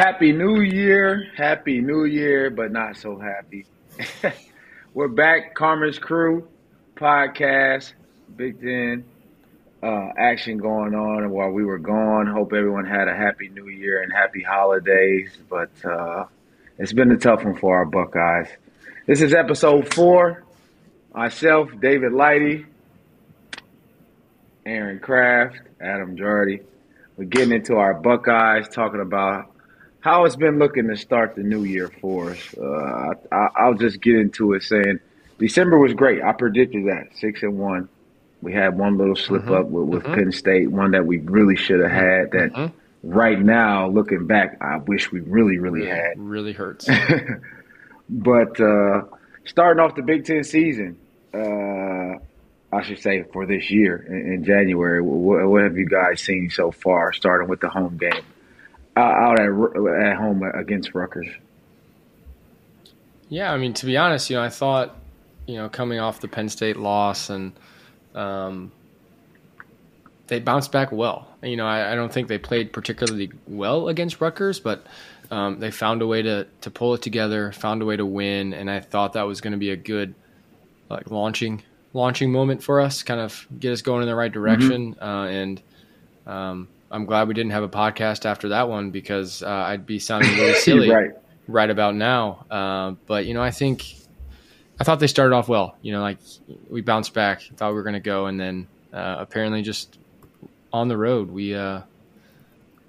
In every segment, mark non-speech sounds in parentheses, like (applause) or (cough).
Happy New Year. Happy New Year, but not so happy. (laughs) We're back, Carmen's Crew podcast, Big Ten uh, action going on while we were gone. Hope everyone had a happy New Year and happy holidays, but uh, it's been a tough one for our Buckeyes. This is episode four. Myself, David Lighty, Aaron Craft, Adam Jardy. We're getting into our Buckeyes, talking about how it's been looking to start the new year for us. Uh, I, will just get into it saying December was great. I predicted that six and one. We had one little slip mm-hmm. up with, with mm-hmm. Penn State, one that we really should have had. That mm-hmm. right now, looking back, I wish we really, really had. Really hurts. (laughs) but uh, starting off the Big Ten season, uh, I should say for this year in, in January, what, what, have you guys seen so far? Starting with the home game out at at home against Rutgers. Yeah, I mean to be honest, you know, I thought, you know, coming off the Penn State loss and um, they bounced back well. You know, I, I, don't think they played particularly well against Rutgers, but um, they found a way to to pull it together, found a way to win, and I thought that was going to be a good like launching launching moment for us, kind of get us going in the right direction. Mm-hmm. Uh, and um, I'm glad we didn't have a podcast after that one because uh, I'd be sounding really (laughs) silly right. right about now. Uh, but you know, I think I thought they started off well. You know, like we bounced back, thought we were going to go, and then uh, apparently just on the road we uh,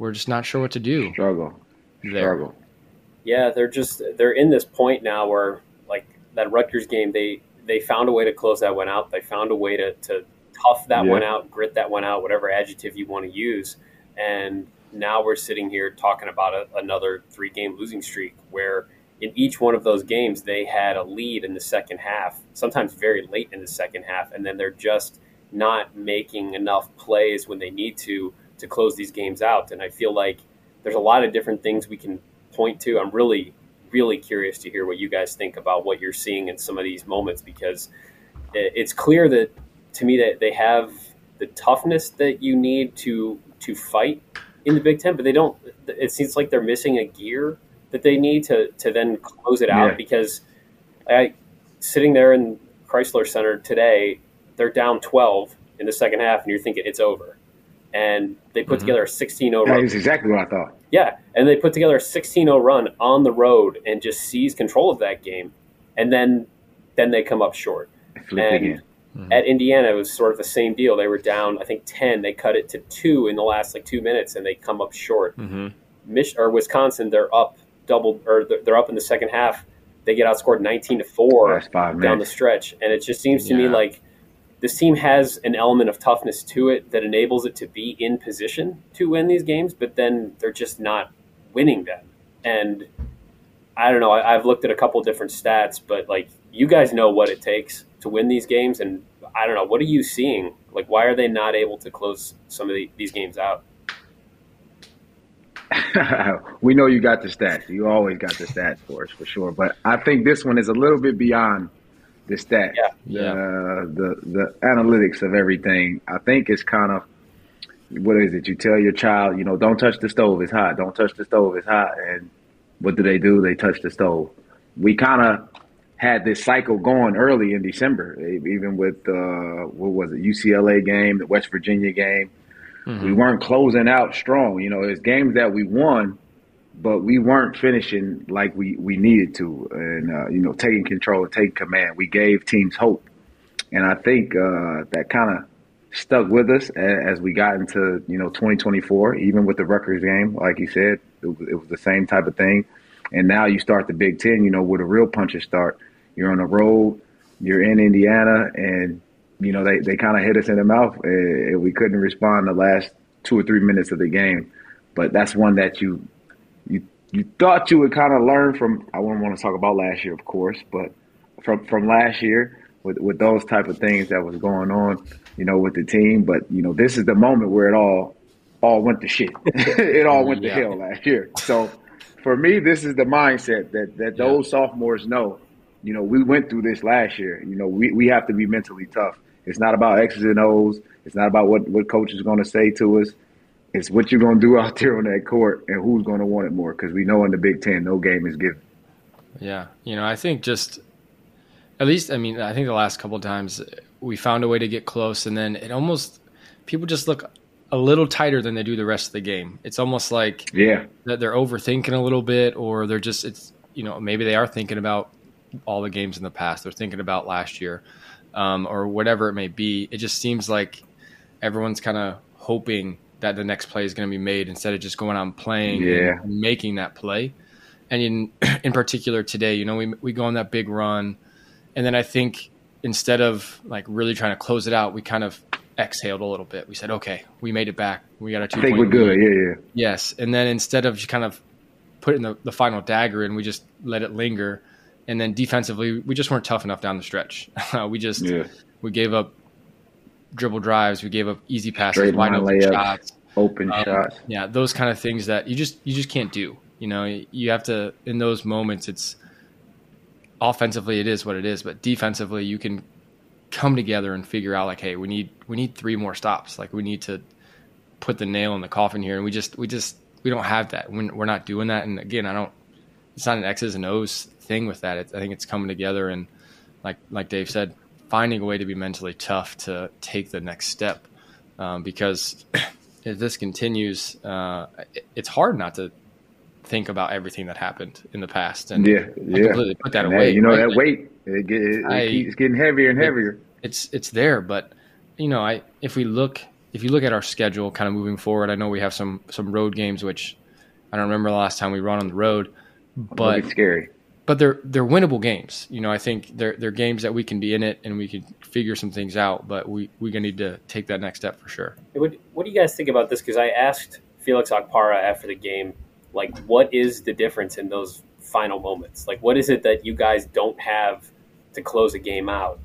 we're just not sure what to do. Struggle. There. Struggle. Yeah, they're just they're in this point now where like that Rutgers game, they they found a way to close that one out. They found a way to to tough that yeah. one out, grit that one out, whatever adjective you want to use. And now we're sitting here talking about a, another three game losing streak where in each one of those games, they had a lead in the second half, sometimes very late in the second half, and then they're just not making enough plays when they need to to close these games out. And I feel like there's a lot of different things we can point to. I'm really, really curious to hear what you guys think about what you're seeing in some of these moments because it's clear that to me that they have the toughness that you need to to fight in the Big Ten, but they don't. It seems like they're missing a gear that they need to to then close it out yeah. because I sitting there in Crisler Center today, they're down 12 in the second half, and you're thinking it's over. And they put mm-hmm. together a 16 0 run. That's exactly what I thought. Yeah. And they put together a 16 0 run on the road and just seize control of that game. And then then they come up short. and mm-hmm. at Indiana, it was sort of the same deal. They were down, I think, 10. They cut it to two in the last like two minutes, and they come up short. Mm-hmm. Mich- or Wisconsin, they're up double or they're up in the second half. They get outscored 19 to four down the stretch, and it just seems to yeah. me like this team has an element of toughness to it that enables it to be in position to win these games, but then they're just not winning them. And I don't know. I, have looked at a couple different stats, but like you guys know what it takes to win these games, and I don't know. What are you seeing? Like, why are they not able to close some of the, these games out? (laughs) we know you got the stats. You always got the stats for us for sure. But I think this one is a little bit beyond the stats, yeah. yeah. Uh, the the analytics of everything. I think it's kind of what is it? You tell your child, you know, don't touch the stove. It's hot. Don't touch the stove. It's hot. And what do they do? They touch the stove. We kind of had this cycle going early in December, even with uh, what was it? UCLA game, the West Virginia game Mm-hmm. We weren't closing out strong. You know, it's games that we won, but we weren't finishing like we, we needed to, and uh, you know, taking control, taking command. We gave teams hope, and I think uh, that kind of stuck with us as, we got into you know 2024. Even with the Rutgers game, like you said, it was, it was the same type of thing. And now you start the Big Ten, you know, where the real punches start. You're on the road, you're in Indiana, and you know, they, they kind of hit us in the mouth eh, and we couldn't respond the last two or three minutes of the game. But that's one that you you you thought you would kind of learn from. I wouldn't want to talk about last year, of course, but from from last year with with those type of things that was going on, you know, with the team. But you know, this is the moment where it all all went to shit. (laughs) it all went yeah. to hell last year. So for me, this is the mindset that that those yeah. sophomores know. You know, we went through this last year. You know, we we have to be mentally tough it's not about X's and O's. It's not about what, what coach is going to say to us. it's what you're going to do (laughs) out there on that court and who's going to want it more because we know in the Big Ten, no game is given. Yeah. You know, I think just at least, I mean, I think the last couple times we found a way to get close and then it almost, people just look a little tighter than they do the rest of the game. It's almost like yeah that they're overthinking a little bit or they're just, it's, you know, maybe they are thinking about all the games in the past. They're thinking about last year um, or whatever it may be. It just seems like everyone's kind of hoping that the next play is going to be made instead of just going on playing yeah. and making that play. And in (clears throat) in particular today, you know, we we go on that big run, and then I think instead of like really trying to close it out, we kind of exhaled a little bit. We said, okay, we made it back. We got a two. I think we're good. Yeah, yeah. Yes, and then instead of just kind of putting the, the final dagger in, we just let it linger. And then defensively, we just weren't tough enough down the stretch. (laughs) we just yeah. we gave up dribble drives. We gave up easy passes, wide open layups, shots, open um, shots. Yeah, those kind of things that you just you just can't do. You know, you have to in those moments. It's offensively, it is what it is, but defensively, you can come together and figure out like, hey, we need we need three more stops. Like we need to put the nail in the coffin here, and we just we just we don't have that. We're not doing that. And again, I don't. It's not an X's and O's thing with that. It, I think it's coming together and like like Dave said, finding a way to be mentally tough to take the next step. Um, because (clears throat) if this continues, uh, it, it's hard not to think about everything that happened in the past and yeah, yeah. completely put that and away. That, you know right? that weight it, get, it, I, keeps getting heavier and heavier. It's it's there, but you know, I if we look if you look at our schedule, kind of moving forward, I know we have some some road games which I don't remember the last time we run on the road, but it's scary but they're they're winnable games. You know, I think they're they're games that we can be in it and we can figure some things out. But we we're gonna need to take that next step for sure. What do you guys think about this? Because I asked Felix Okpara after the game, like, what is the difference in those final moments? Like, what is it that you guys don't have to close a game out?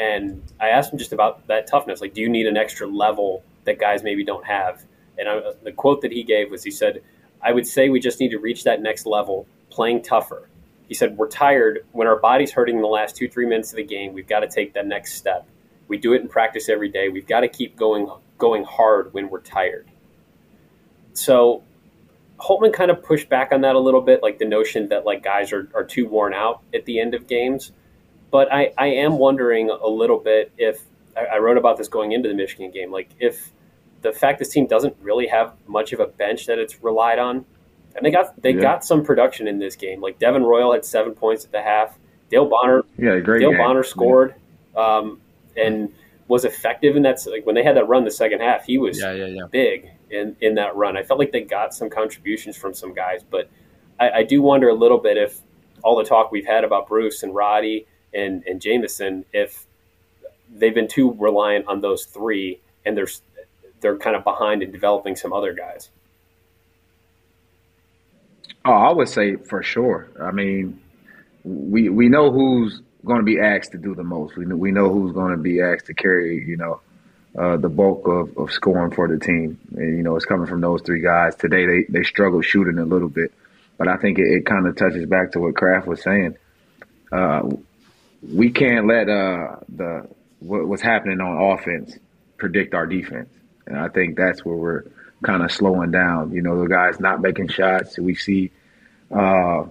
And I asked him just about that toughness. Like, do you need an extra level that guys maybe don't have? And I, the quote that he gave was, he said, "I would say we just need to reach that next level, playing tougher." He said, We're tired. When our body's hurting in the last two, three minutes of the game, we've got to take that next step. We do it in practice every day. We've got to keep going going hard when we're tired. So Holtman kind of pushed back on that a little bit, like the notion that like guys are, are too worn out at the end of games. But I, I am wondering a little bit if I, I wrote about this going into the Michigan game, like if the fact this team doesn't really have much of a bench that it's relied on and they got they yeah. got some production in this game. Like Devin Royal had seven points at the half. Dale Bonner, yeah, great. Dale game. Bonner scored, yeah. um, and was effective in that. Like when they had that run the second half, he was yeah, yeah, big in in that run. I felt like they got some contributions from some guys, but I, I do wonder a little bit if all the talk we've had about Bruce and Roddy and and Jamison, if they've been too reliant on those three, and they're they're kind of behind in developing some other guys. Oh, I would say for sure. I mean, we we know who's going to be asked to do the most. We know, we know who's going to be asked to carry, you know, uh, the bulk of, of scoring for the team. And, you know, it's coming from those three guys. Today they, they struggled shooting a little bit, but I think it, it kind of touches back to what Craft was saying. Uh, we can't let uh, the what, what's happening on offense predict our defense, and I think that's where we're kind of slowing down. You know, the guys not making shots. We see uh,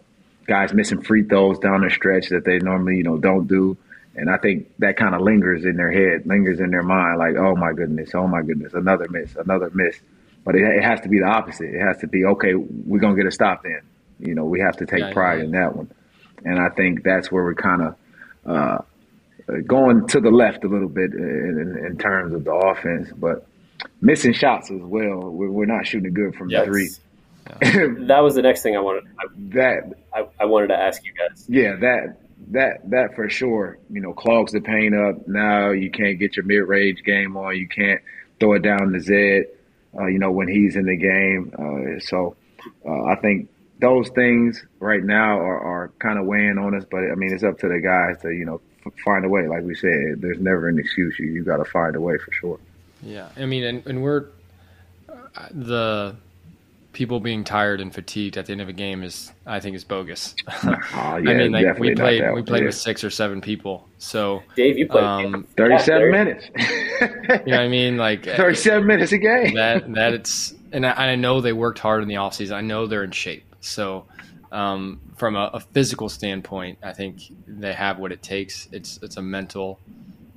guys missing free throws down the stretch that they normally, you know, don't do. And I think that kind of lingers in their head, lingers in their mind, like, oh my goodness, oh my goodness, another miss, another miss. But it, it has to be the opposite. It has to be, okay, we're going to get a stop then. You know, we have to take yeah, pride yeah. in that one. And I think that's where we're kind of uh, going to the left a little bit in, in, in, terms of the offense, but missing shots as well. We're, we're not shooting good from yes. three. (laughs) that was the next thing I wanted. I, that I, I, wanted to ask you guys. Yeah, that that that for sure. You know, clogs the paint up. Now you can't get your mid range game on. You can't throw it down to Zed. Uh, you know when he's in the game. Uh, so uh, I think those things right now are, are kind of weighing on us. But I mean, it's up to the guys to you know find a way. Like we said, there's never an excuse. You you got to find a way for sure. Yeah, I mean, and, and we're uh, the people being tired and fatigued at the end of a game is, I think, is bogus. (laughs) oh, yeah, I mean, like we played, we played with six or seven people. So Dave, you played um, thirty-seven minutes. (laughs) you know what I mean? Like (laughs) thirty-seven minutes a game. That that it's and I, I, know they worked hard in the offseason. I know they're in shape. So, um, from a, a, physical standpoint, I think they have what it takes. It's it's a mental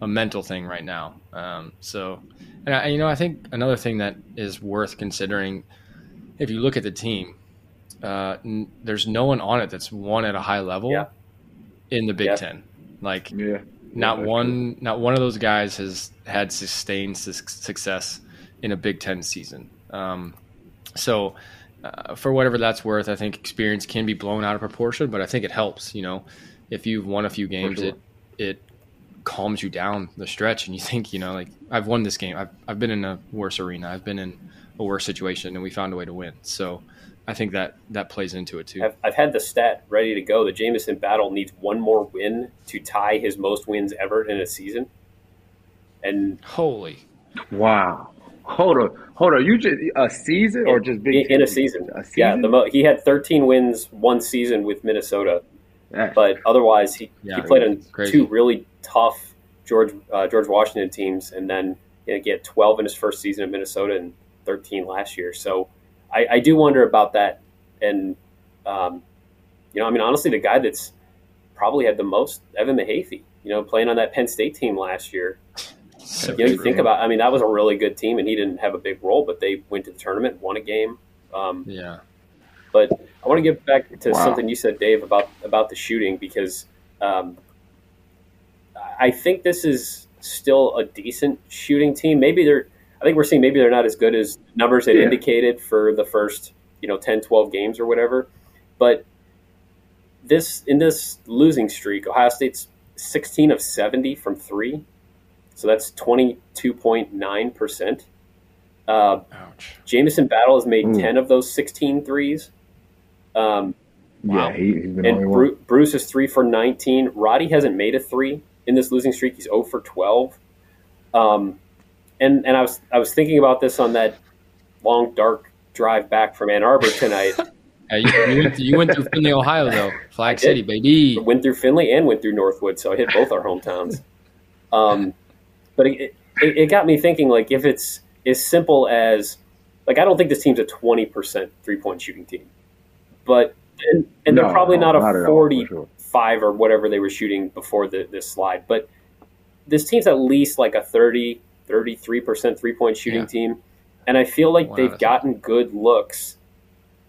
a mental thing right now. Um, so, and I, you know, I think another thing that is worth considering, if you look at the team, uh, n- there's no one on it that's won at a high level yeah. in the Big yeah. Ten. Like, yeah. not one, true. not one of those guys has had sustained su- success in a Big Ten season. Um, so, uh, for whatever that's worth, I think experience can be blown out of proportion, but I think it helps. You know, if you've won a few games, sure. it it calms you down the stretch and you think, you know, like I've won this game. I've, I've been in a worse arena. I've been in a worse situation and we found a way to win. So I think that that plays into it too. I've, I've had the stat ready to go. The Jamison Battle needs one more win to tie his most wins ever in a season. And holy, wow. Hold on, hold on. You just a season or just big in, in a season? A season? Yeah, the mo- he had 13 wins one season with Minnesota, but otherwise he, yeah, he played in two really tough George uh, George Washington teams, and then you know, get 12 in his first season in Minnesota and 13 last year. So I, I do wonder about that. And um, you know, I mean, honestly, the guy that's probably had the most Evan Mahaffey, you know, playing on that Penn State team last year. So you know, you think about, I mean, that was a really good team, and he didn't have a big role, but they went to the tournament, won a game. Um, yeah. But I want to get back to wow. something you said, Dave, about about the shooting because um, I think this is still a decent shooting team. Maybe they're, I think we're seeing maybe they're not as good as numbers had yeah. indicated for the first, you know, 10, 12 games or whatever. But this, in this losing streak, Ohio State's 16 of 70 from three. So that's 22.9%. Uh, Ouch. Jamison Battle has made Ooh. 10 of those 16 threes. Um, wow. Yeah, he, and Bru- Bruce is three for 19. Roddy hasn't made a three in this losing streak. He's 0 for 12. Um, and and I was I was thinking about this on that long dark drive back from Ann Arbor tonight. (laughs) yeah, you, you, went, you, went, through Findlay, Ohio, though. Flag City, baby. Went through Findlay and went through Northwood, so I hit both our hometowns. Um, but it, it, it got me thinking, like, if it's as simple as, like, I don't think this team's a twenty percent three point shooting team, but and, and no, they're probably no, not a forty five or whatever they were shooting before the, this slide. But this team's at least like a 30, 33% three point shooting yeah. team. And I feel like they've gotten good looks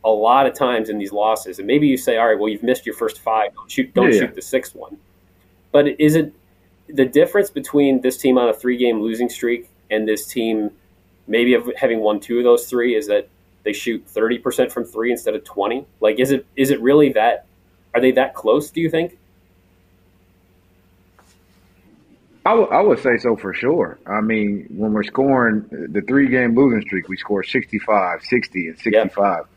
a lot of times in these losses. And maybe you say, all right, well, you've missed your first five. Don't shoot, don't yeah, shoot the sixth one. But is it the difference between this team on a three game losing streak and this team maybe having won two of those three is that they shoot 30% from three instead of 20? Like, is it, is it really that are they that close? Do you think? I, w- I would say so for sure. I mean, when we're scoring the three game losing streak, we score 65, 60, and 65. Yep.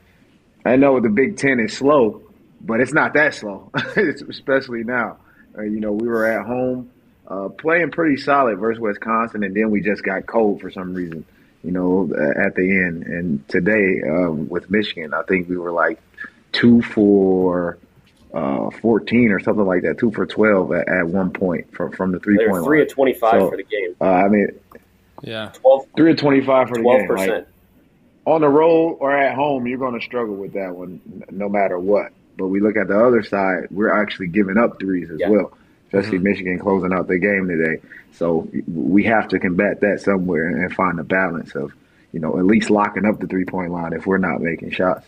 I know the Big Ten is slow, but it's not that slow, (laughs) especially now. Uh, you know, we were at home uh, playing pretty solid versus Wisconsin, and then we just got cold for some reason, you know, at the end. And today um, with Michigan, I think we were like two for uh, 14 or something like that, two for 12 at, at one point from, from the three point three line. Three of 25 so, for the game. Uh, I mean, yeah, 12, three of 25 for the 12%. game. Like, on the road or at home, you're going to struggle with that one no matter what. But we look at the other side, we're actually giving up threes as yeah. well, especially mm-hmm. Michigan closing out the game today. So we have to combat that somewhere and find a balance of, you know, at least locking up the three point line if we're not making shots.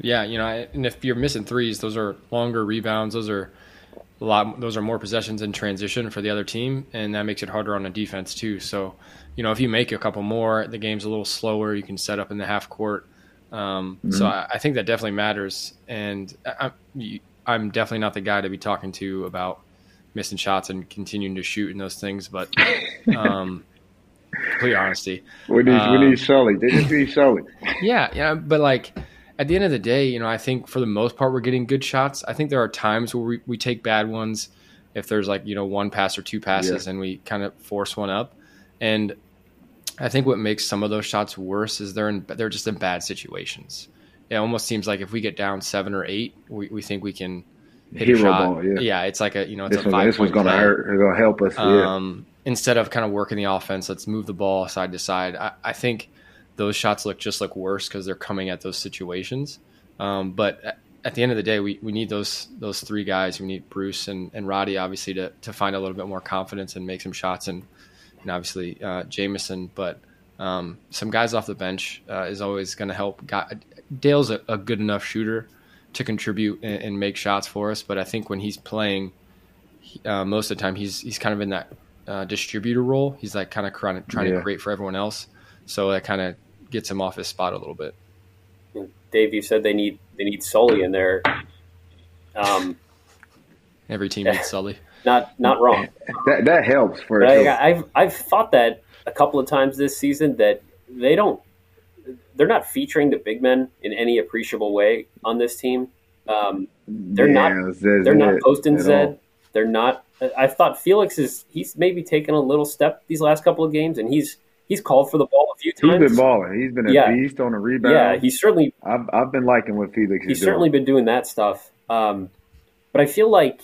Yeah, you know, and if you're missing threes, those are longer rebounds. Those are a lot. Those are more possessions in transition for the other team, and that makes it harder on the defense too. So, you know, if you make a couple more, the game's a little slower. You can set up in the half court. Um, mm-hmm. So I, I, think that definitely matters, and I, I'm definitely not the guy to be talking to about missing shots and continuing to shoot and those things. But (laughs) um, complete honesty, we need um, we need Sully. They just need Sully. (laughs) Yeah, yeah, but like at the end of the day, you know, I think for the most part we're getting good shots. I think there are times where we, we take bad ones if there's like, you know, one pass or two passes yeah. and we kind of force one up. And I think what makes some of those shots worse is they're in they're just in bad situations. It almost seems like if we get down seven or eight, we, we think we can hit Hero a shot. Ball, yeah. yeah. it's like a you know it's this a five. This one's going to hurt. It's going to help us. Um, Instead of kind of working the offense, let's move the ball side to side. I, I think those shots look just look worse because they're coming at those situations. Um, but at the end of the day, we, we need those those three guys. We need Bruce and, and Roddy obviously to, to find a little bit more confidence and make some shots, and, and obviously uh, Jamison. But um, some guys off the bench uh, is always going to help. Dale's a, a, good enough shooter to contribute and, and, make shots for us, but I think when he's playing, uh, most of the time he's he's kind of in that uh, distributor role. He's like kind of trying, trying yeah. to create for everyone else, so that kind of gets him off his spot a little bit. Dave, you said they need they need Sully in there. Um, Every team needs (laughs) Sully. Not not wrong. That that helps for. I, I've I've thought that a couple of times this season that they don't they're not featuring the big men in any appreciable way on this team. Um, they're yeah, not they're not posting Zed. All. They're not. I thought Felix is he's maybe taken a little step these last couple of games, and he's he's called for the ball a few times. He's been balling. He's been a yeah. beast on a rebound. Yeah, he's certainly. I've I've been liking what Felix. Is doing. He's certainly been doing that stuff. Um, but I feel like,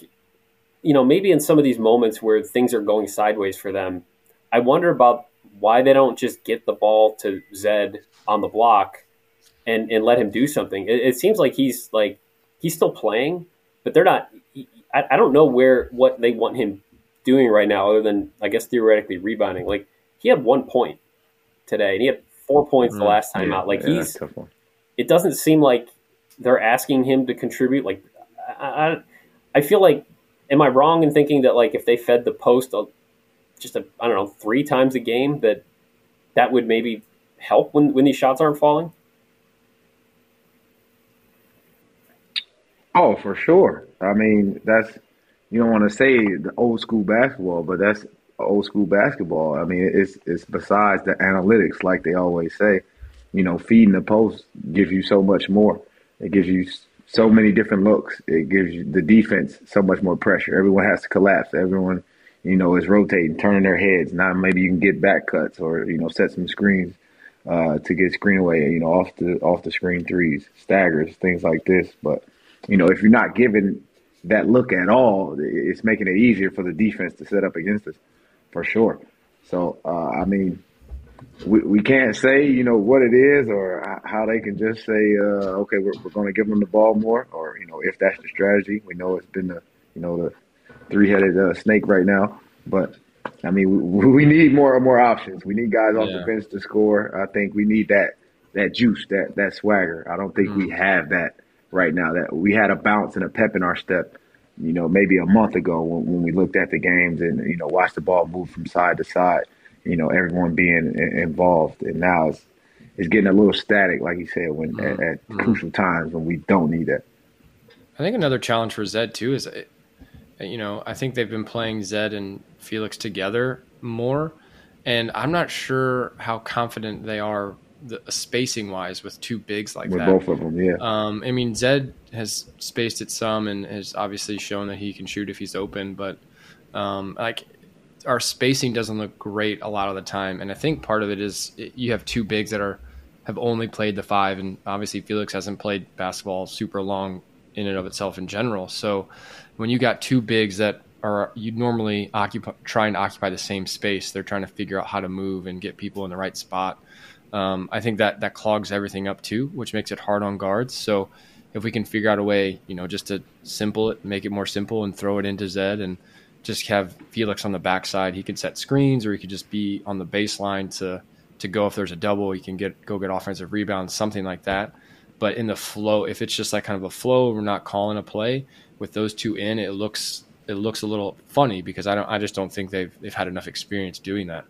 you know, maybe in some of these moments where things are going sideways for them, I wonder about why they don't just get the ball to Zed on the block and and let him do something. It, it seems like he's like he's still playing, but they're not. I, I don't know where what they want him doing right now, other than I guess theoretically rebounding. Like he had one point today, and he had four points the mm, last time yeah, out. Like yeah, he's, it doesn't seem like they're asking him to contribute. Like I, I, I, feel like, am I wrong in thinking that like if they fed the post just a I don't know three times a game that that would maybe help when when these shots aren't falling? Oh, for sure. I mean, that's you don't want to say the old school basketball, but that's old school basketball. I mean, it's it's besides the analytics, like they always say. You know, feeding the post gives you so much more. It gives you so many different looks. It gives you the defense so much more pressure. Everyone has to collapse. Everyone, you know, is rotating, turning their heads. Now maybe you can get back cuts or you know set some screens uh, to get screen away. You know, off the off the screen threes, staggers, things like this. But you know, if you're not given that look at all, it's making it easier for the defense to set up against us for sure. So, uh, I mean, we, we can't say, you know, what it is or how they can just say, uh, okay, we're, we're going to give them the ball more or, you know, if that's the strategy. We know it's been the, you know, the three headed uh, snake right now. But, I mean, we, we need more and more options. We need guys off yeah. the bench to score. I think we need that, that juice, that, that swagger. I don't think mm. we have that right now. That we had a bounce and a pep in our step you know, maybe a month ago when, when we looked at the games and, you know, watched the ball move from side to side, you know, everyone being involved. And now it's, it's getting a little static, like you said, when mm-hmm. at, at mm-hmm. crucial times when we don't need that. I think another challenge for Zed too is, you know, I think they've been playing Zed and Felix together more, and I'm not sure how confident they are the spacing wise with two bigs like with that. Both of them, yeah. Um, I mean, Zed has spaced it some and has obviously shown that he can shoot if he's open, but um, like our spacing doesn't look great a lot of the time, and I think part of it is you have two bigs that are have only played the five, and obviously Felix hasn't played basketball super long in and of itself in general. So when you got two bigs that are you normally occupy try and occupy the same space, they're trying to figure out how to move and get people in the right spot um, I think that that clogs everything up too, which makes it hard on guards. So if we can figure out a way, you know, just to simple it, make it more simple, and throw it into Zed, and just have Felix on the backside, he could set screens, or he could just be on the baseline to to go if there's a double, he can get go get offensive rebounds, something like that. But in the flow, if it's just like kind of a flow, we're not calling a play with those two in, it looks it looks a little funny because I don't I just don't think they've they've had enough experience doing that.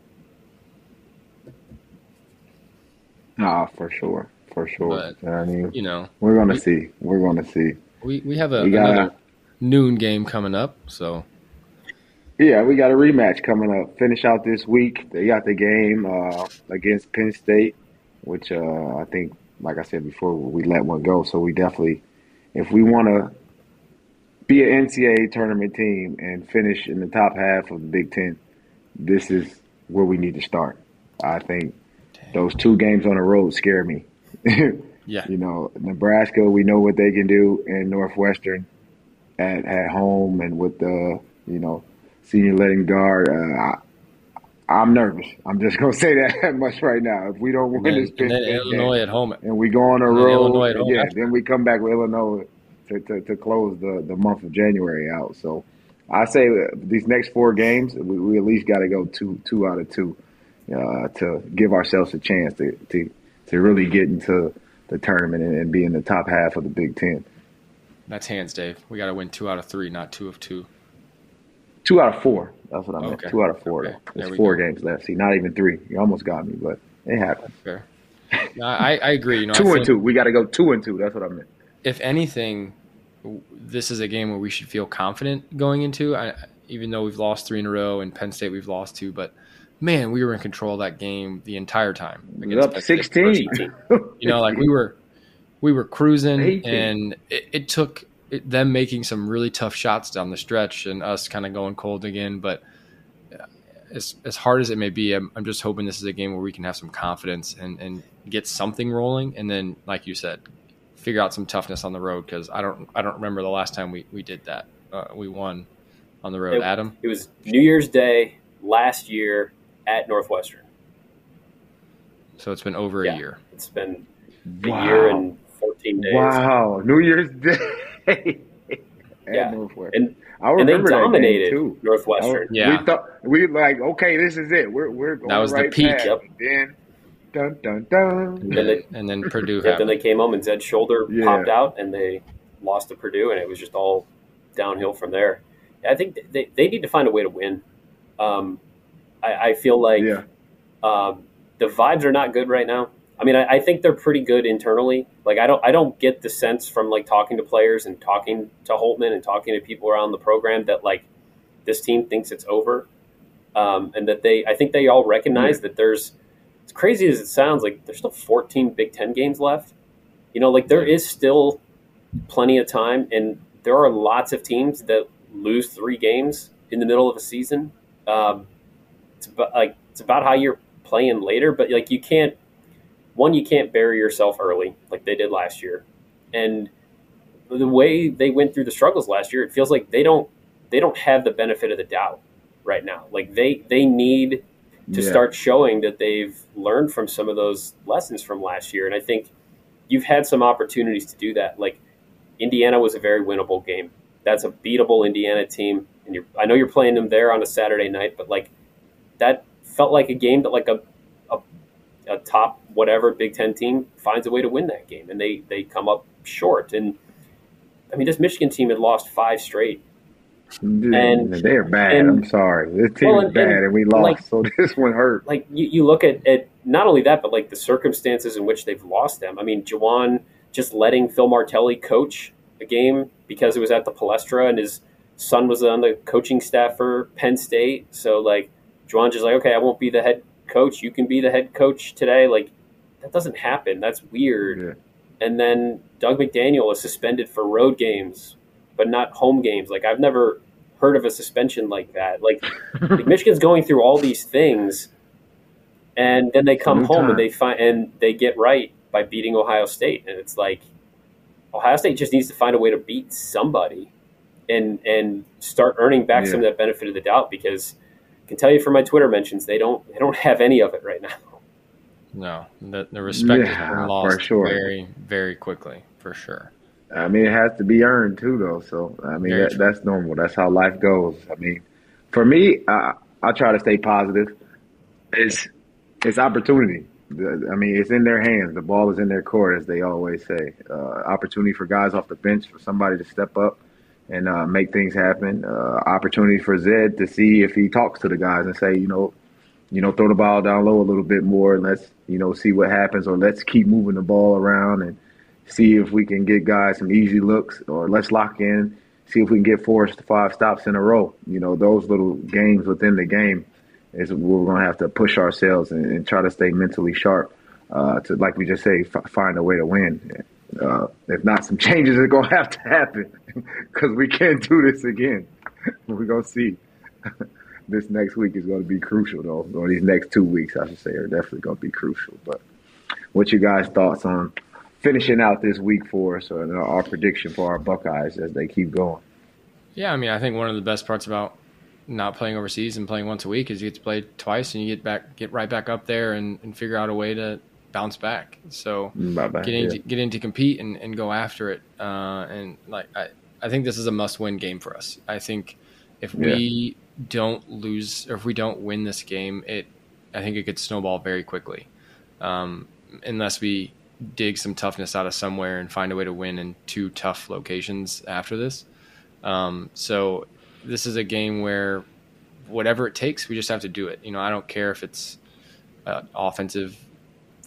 Ah, for sure, for sure. But, I mean, you know, we're gonna we, see. We're gonna see. We we have a we got another noon game coming up, so. Yeah, we got a rematch coming up. Finish out this week. They got the game uh, against Penn State, which uh, I think, like I said before, we let one go. So we definitely, if we want to be an NCAA tournament team and finish in the top half of the Big Ten, this is where we need to start. I think those two games on the road scare me. (laughs) yeah. You know, Nebraska, we know what they can do, and Northwestern at, at home and with the, you know, senior letting guard. Uh, I'm nervous. I'm just gonna (laughs) say that much right now. If we don't win and this, then, and then Illinois at home, and we go on a road, yeah, then we come back with Illinois to, to, to, close the, the month of January out. So I say these next four games, we, we at least got to go two two out of two uh, to give ourselves a chance to, to to really get into the tournament and, and be in the top half of the Big Ten. That's hands, Dave. We got to win two out of three, not two of two. Two out of four. That's what I meant. Okay. Two out of four. Okay. There's four go. games left. See, not even three. You almost got me, but it happened. Fair. No, I, I agree. You know, two and two. We got to go two and two. That's what I meant. If anything, this is a game where we should feel confident going into. I, even though we've lost three in a row, and Penn State we've lost two, but man, we were in control of that game the entire time. Against up sixteen. you know, like we were we were cruising, 18. and it, it took it, them making some really tough shots down the stretch, and us kind of going cold again. But uh, as as hard as it may be, I'm, I'm just hoping this is a game where we can have some confidence and and get something rolling, and then, like you said, figure out some toughness on the road because I don't I don't remember the last time we we did that. Uh, we won on the road. It, Adam, it was New Year's Day last year at Northwestern. So it's been over yeah, a year. It's been a wow. year and fourteen days. Wow, New Year's Day. (laughs) yeah, Northwestern. and I remember and they dominated too. Northwestern. yeah, we thought we like okay, this is it. We're we're going that was right the peak. Yep. Then dun dun dun. And then, they, and then Purdue. (laughs) Yeah, then they came home and Zed's shoulder yeah. popped out, and they lost to Purdue, and it was just all downhill from there. I think they, they need to find a way to win. Um, I, I, feel like yeah. um, the vibes are not good right now. I mean, I, I, think they're pretty good internally. Like, I don't I don't get the sense from like talking to players and talking to Holtman and talking to people around the program that like this team thinks it's over, um, and that they I think they all recognize yeah. that there's as crazy as it sounds, like there's still 14 Big Ten games left. You know, like there is still plenty of time, and there are lots of teams that lose three games in the middle of a season. Um, it's about like it's about how you're playing later, but like you can't. One, you can't bury yourself early like they did last year, and the way they went through the struggles last year, it feels like they don't they don't have the benefit of the doubt right now. Like they they need to yeah. start showing that they've learned from some of those lessons from last year. And I think you've had some opportunities to do that. Like Indiana was a very winnable game. That's a beatable Indiana team, and I know you're playing them there on a Saturday night, but like that felt like a game that like a, a, a top whatever Big Ten team finds a way to win that game, and they they come up short. And I mean, this Michigan team had lost five straight and they're bad. And, I'm sorry, this team well, is bad, and, and we lost. Like, so (laughs) this one hurt. Like you, you look at, at not only that, but like the circumstances in which they've lost them. I mean, Juwan just letting Phil Martelli coach a game because it was at the Palestra, and his son was on the coaching staff for Penn State. So like Juwan just like, okay, I won't be the head coach. You can be the head coach today. Like that doesn't happen. That's weird. Yeah. And then Dug McDaniel is suspended for road games but not home games. Like I've never heard of a suspension like that. Like, (laughs) like Michigan's going through all these things, and then they come New home time. and they find and they get right by beating Ohio State, and it's like Ohio State just needs to find a way to beat somebody and and start earning back yeah. some of that benefit of the doubt because can tell you from my Twitter mentions they don't they don't have any of it right now. No, the, the respect yeah, has been lost sure. very very quickly for sure. I mean, it has to be earned too, though. So I mean, that, that's normal. That's how life goes. I mean, for me, I, I try to stay positive. It's it's opportunity. I mean, it's in their hands. The ball is in their court, as they always say. Uh, opportunity for guys off the bench for somebody to step up and uh, make things happen. Uh, opportunity for Zed to see if he talks to the guys and say, you know, you know, throw the ball down low a little bit more and let's, you know, see what happens, or let's keep moving the ball around and see if we can get guys some easy looks, or let's lock in, see if we can get four to five stops in a row. You know, those little games within the game is we're going to have to push ourselves and, and try to stay mentally sharp uh, to, like we just say, f- find a way to win. Uh, if not, some changes are going to have to happen (laughs) because we can't do this again. we're going to see. (laughs) this next week is going to be crucial, though. Or these next two weeks, I should say, are definitely going to be crucial. But what you guys' thoughts on finishing out this week for us, or our prediction for our Buckeyes as they keep going. Yeah, I mean, I think one of the best parts about not playing overseas and playing once a week is you get to play twice and you get back get right back up there and, and figure out a way to bounce back. So back, getting yeah. to, getting to compete and, and go after it. Uh, and like I, I think this is a must win game for us. I think if we don't lose or if we don't win this game, it I think it could snowball very quickly. Um, unless we dig some toughness out of somewhere and find a way to win in two tough locations after this. Um, so this is a game where whatever it takes, we just have to do it. You know, I don't care if it's an offensive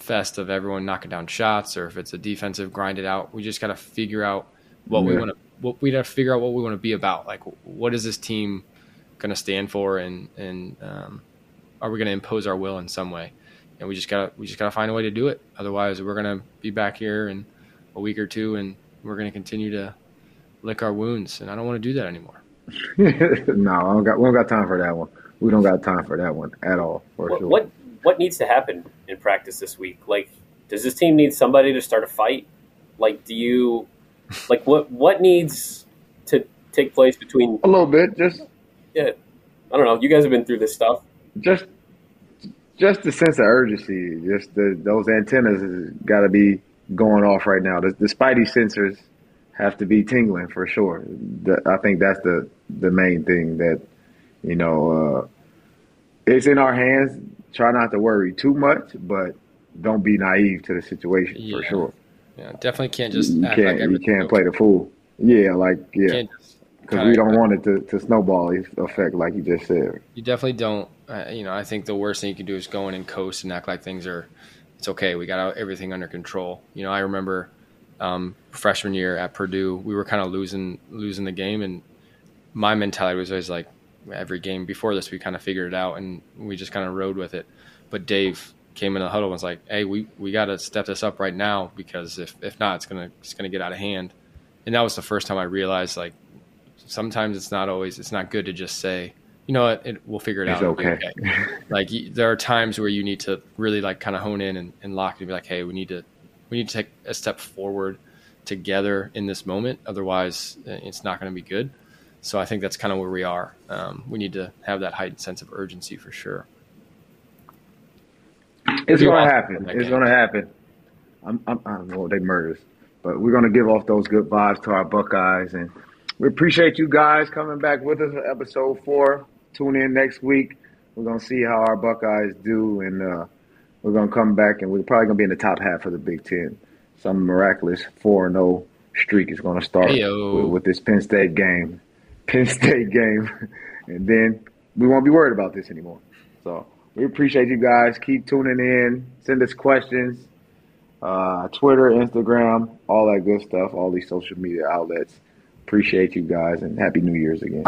fest of everyone knocking down shots or if it's a defensive grind it out. We just got to figure out what yeah. we want to. What we got to figure out what we want to be about. Like, what is this team going to stand for, and and um, are we going to impose our will in some way? And we just got to we just got to find a way to do it. Otherwise, we're going to be back here in a week or two, and we're going to continue to lick our wounds. And I don't want to do that anymore. (laughs) no, I don't got, we don't got time for that one. We don't got time for that one at all. For what, sure. What what needs to happen in practice this week? Like, does this team need somebody to start a fight? Like, do you like what what needs to take place between a little bit? Just yeah, I don't know. You guys have been through this stuff. Just just the sense of urgency. Just the those antennas got to be going off right now. The, the Spidey sensors have to be tingling for sure. The, I think that's the the main thing that you know uh, it's in our hands. Try not to worry too much, but don't be naive to the situation yeah. for sure. Yeah, definitely can't just you can't like you can't play the fool. Yeah, like yeah, because we don't want it to, to snowball effect like you just said. You definitely don't. Uh, you know, I think the worst thing you can do is go in and coast and act like things are. It's okay. We got everything under control. You know, I remember um, freshman year at Purdue, we were kind of losing losing the game, and my mentality was always like, every game before this, we kind of figured it out and we just kind of rode with it. But Dave came in the huddle and was like, "Hey, we, we got to step this up right now because if, if not, it's gonna it's gonna get out of hand." And that was the first time I realized like sometimes it's not always it's not good to just say, you know what, it, we'll figure it it's out. Okay. okay. like there are times where you need to really like kind of hone in and, and lock and be like, "Hey, we need to we need to take a step forward together in this moment. Otherwise, uh, it's not going to be good." So I think that's kind of where we are. Um, we need to have that heightened sense of urgency for sure. It's going to happen. It's going to happen. I'm, I'm, I do not know they murders, but we're going to give off those good vibes to our Buckeyes, and we appreciate you guys coming back with us for episode four. Tune in next week. We're going to see how our Buckeyes do, and uh, we're going to come back, and we're probably going to be in the top half of the Big Ten. Some miraculous four and zero oh streak is going to start with, with this Penn State game. Penn State game, and then we won't be worried about this anymore. So we appreciate you guys. Keep tuning in. Send us questions. Uh, Twitter, Instagram, all that good stuff, all these social media outlets. Appreciate you guys, and Happy New Year's again.